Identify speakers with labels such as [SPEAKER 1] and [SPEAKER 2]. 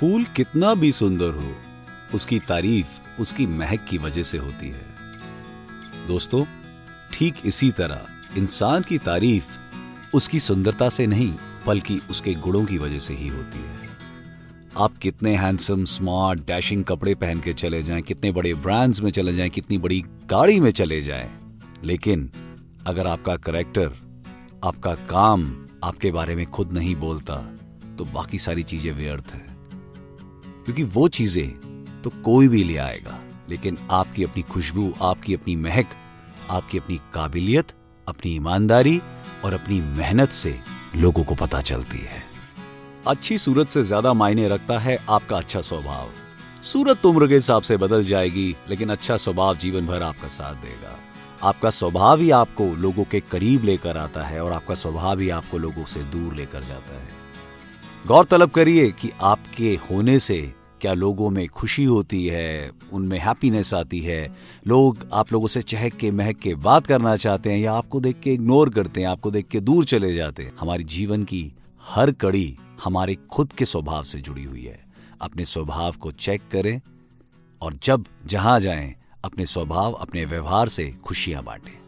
[SPEAKER 1] फूल कितना भी सुंदर हो, उसकी तारीफ़ उसकी महक की वजह से होती है। दोस्तों, ठीक इसी तरह इंसान की तारीफ़ उसकी सुंदरता से नहीं, बल्कि उसके गुणों की वजह से ही होती है। आप कितने हैंडसम स्मार्ट डैशिंग कपड़े पहन के चले जाएँ, कितने बड़े ब्रांड्स में चले जाएँ, कितनी बड़ी गाड़ी में चले जाएँ। लेकिन अगर आपका करेक्टर आपका काम आपके बारे में खुद नहीं बोलता तो बाकी सारी चीज़ें व्यर्थ है। क्योंकि वो चीज़ें तो कोई भी ले आएगा। लेकिन आपकी अपनी खुशबू, आपकी अपनी महक, आपकी अपनी काबिलियत, अपनी ईमानदारी और अपनी मेहनत से लोगों को पता चलती है। अच्छी सूरत से ज़्यादा मायने रखता है आपका अच्छा स्वभाव। सूरत तो उम्र के हिसाब से बदल जाएगी, लेकिन अच्छा स्वभाव जीवन भर आपका साथ देगा। आपका स्वभाव ही आपको लोगों के करीब लेकर आता है और आपका स्वभाव ही आपको लोगों से दूर लेकर जाता है। गौर तलब करिए कि आपके होने से क्या लोगों में खुशी होती है, उनमें हैप्पीनेस आती है? लोग आप लोगों से चहक के महक के बात करना चाहते हैं या आपको देख के इग्नोर करते हैं, आपको देख के दूर चले जाते हैं? हमारी जीवन की हर कड़ी हमारे खुद के स्वभाव से जुड़ी हुई है। अपने स्वभाव को चेक करें और जब जहाँ जाएँ, अपने स्वभाव, अपने व्यवहार से खुशियाँ बांटें।